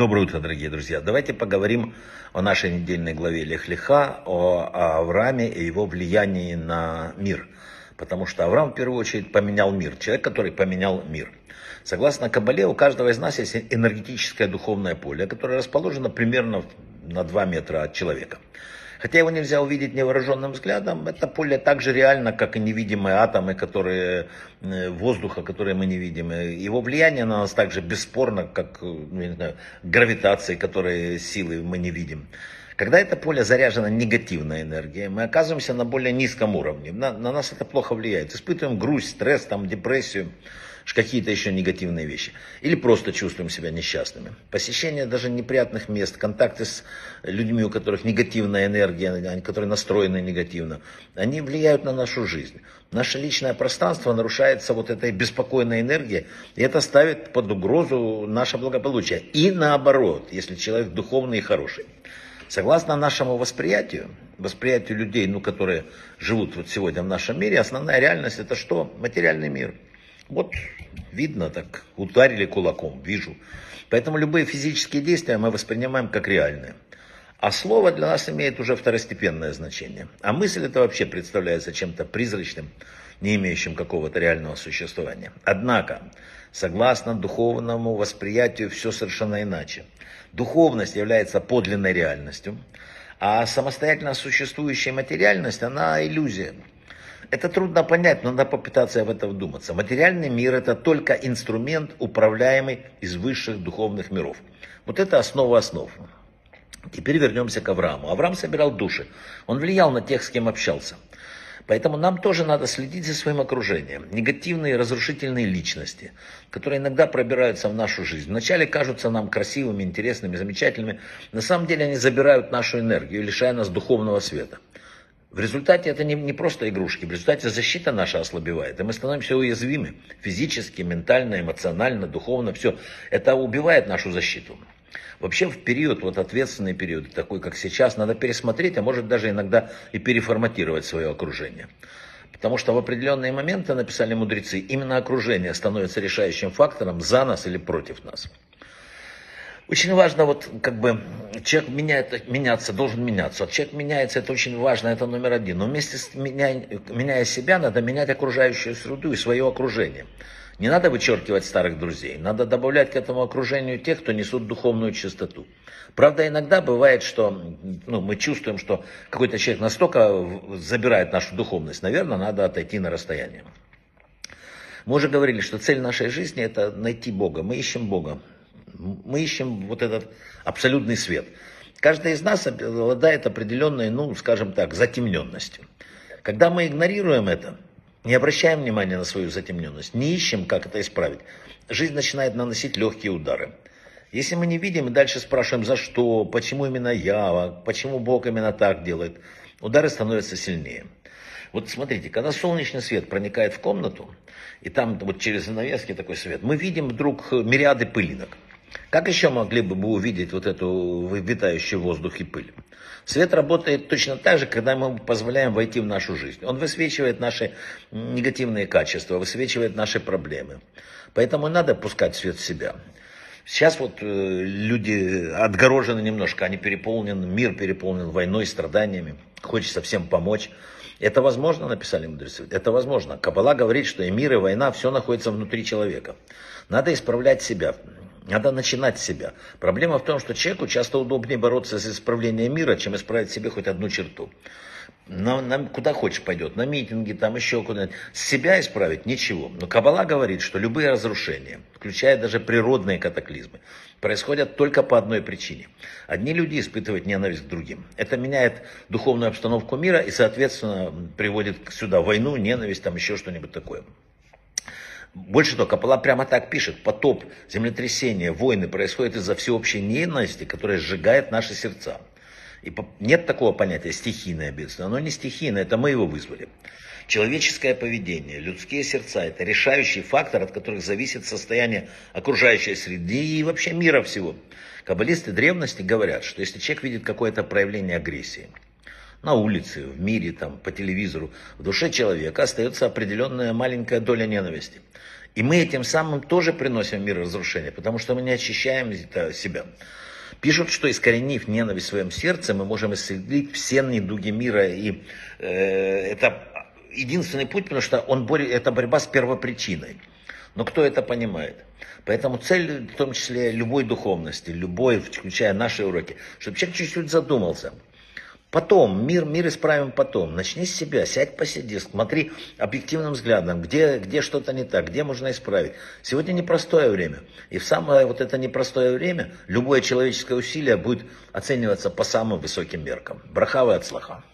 Доброе утро, дорогие друзья. Давайте поговорим о нашей недельной главе Лех-Леха, о, о Аврааме и его влиянии на мир. Потому что Авраам в первую очередь поменял мир, человек, который поменял мир. Согласно Кабале, у каждого из нас есть энергетическое духовное поле, которое расположено примерно на 2 метра от человека. Хотя его нельзя увидеть невооруженным взглядом, это поле так же реально, как и невидимые атомы, которые, э, воздуха, которые мы не видим. Его влияние на нас так же бесспорно, как ну, не знаю, гравитации, которые силы мы не видим. Когда это поле заряжено негативной энергией, мы оказываемся на более низком уровне. На, на нас это плохо влияет. Испытываем грусть, стресс, там, депрессию какие-то еще негативные вещи. Или просто чувствуем себя несчастными. Посещение даже неприятных мест, контакты с людьми, у которых негативная энергия, которые настроены негативно, они влияют на нашу жизнь. Наше личное пространство нарушается вот этой беспокойной энергией, и это ставит под угрозу наше благополучие. И наоборот, если человек духовный и хороший. Согласно нашему восприятию, восприятию людей, ну, которые живут вот сегодня в нашем мире, основная реальность это что? Материальный мир. Вот видно так, ударили кулаком, вижу. Поэтому любые физические действия мы воспринимаем как реальные. А слово для нас имеет уже второстепенное значение. А мысль это вообще представляется чем-то призрачным, не имеющим какого-то реального существования. Однако, согласно духовному восприятию, все совершенно иначе. Духовность является подлинной реальностью, а самостоятельно существующая материальность, она иллюзия. Это трудно понять, но надо попытаться в это вдуматься. Материальный мир это только инструмент, управляемый из высших духовных миров. Вот это основа основ. Теперь вернемся к Аврааму. Авраам собирал души. Он влиял на тех, с кем общался. Поэтому нам тоже надо следить за своим окружением. Негативные, разрушительные личности, которые иногда пробираются в нашу жизнь. Вначале кажутся нам красивыми, интересными, замечательными. На самом деле они забирают нашу энергию, лишая нас духовного света. В результате это не, не просто игрушки, в результате защита наша ослабевает, и мы становимся уязвимы физически, ментально, эмоционально, духовно, все. Это убивает нашу защиту. Вообще в период, вот ответственный период, такой как сейчас, надо пересмотреть, а может даже иногда и переформатировать свое окружение. Потому что в определенные моменты, написали мудрецы, именно окружение становится решающим фактором за нас или против нас. Очень важно, вот как бы человек меняет, меняться, должен меняться. Человек меняется, это очень важно, это номер один. Но вместе с меняя, меняя себя, надо менять окружающую среду и свое окружение. Не надо вычеркивать старых друзей, надо добавлять к этому окружению тех, кто несут духовную чистоту. Правда, иногда бывает, что ну, мы чувствуем, что какой-то человек настолько забирает нашу духовность, наверное, надо отойти на расстояние. Мы уже говорили, что цель нашей жизни это найти Бога. Мы ищем Бога. Мы ищем вот этот абсолютный свет. Каждый из нас обладает определенной, ну, скажем так, затемненностью. Когда мы игнорируем это, не обращаем внимания на свою затемненность, не ищем, как это исправить, жизнь начинает наносить легкие удары. Если мы не видим и дальше спрашиваем, за что, почему именно я, почему Бог именно так делает, удары становятся сильнее. Вот смотрите, когда солнечный свет проникает в комнату, и там вот через занавески такой свет, мы видим вдруг мириады пылинок. Как еще могли бы мы увидеть вот эту витающую в воздухе пыль? Свет работает точно так же, когда мы позволяем войти в нашу жизнь. Он высвечивает наши негативные качества, высвечивает наши проблемы. Поэтому надо пускать свет в себя. Сейчас вот э, люди отгорожены немножко, они переполнены, мир переполнен войной, страданиями. Хочется всем помочь. Это возможно, написали мудрецы? Это возможно. Кабала говорит, что и мир, и война, все находится внутри человека. Надо исправлять себя. Надо начинать с себя. Проблема в том, что человеку часто удобнее бороться с исправлением мира, чем исправить себе хоть одну черту. На, на, куда хочешь пойдет, на митинги, там еще куда-нибудь. С себя исправить ничего. Но Кабала говорит, что любые разрушения, включая даже природные катаклизмы, происходят только по одной причине. Одни люди испытывают ненависть к другим. Это меняет духовную обстановку мира и, соответственно, приводит сюда войну, ненависть, там еще что-нибудь такое. Больше того, Капала прямо так пишет. Потоп, землетрясение, войны происходят из-за всеобщей ненависти, которая сжигает наши сердца. И нет такого понятия стихийное бедствие. Оно не стихийное, это мы его вызвали. Человеческое поведение, людские сердца – это решающий фактор, от которых зависит состояние окружающей среды и вообще мира всего. Каббалисты древности говорят, что если человек видит какое-то проявление агрессии – на улице, в мире, там, по телевизору, в душе человека остается определенная маленькая доля ненависти. И мы этим самым тоже приносим мир разрушения, потому что мы не очищаем себя. Пишут, что искоренив ненависть в своем сердце, мы можем исцелить все недуги мира. И э, это единственный путь, потому что он борет, это борьба с первопричиной. Но кто это понимает? Поэтому цель, в том числе любой духовности, любой, включая наши уроки, чтобы человек чуть-чуть задумался. Потом, мир, мир исправим потом. Начни с себя, сядь, посиди, смотри объективным взглядом, где, где что-то не так, где можно исправить. Сегодня непростое время. И в самое вот это непростое время любое человеческое усилие будет оцениваться по самым высоким меркам. Брахава от слаха.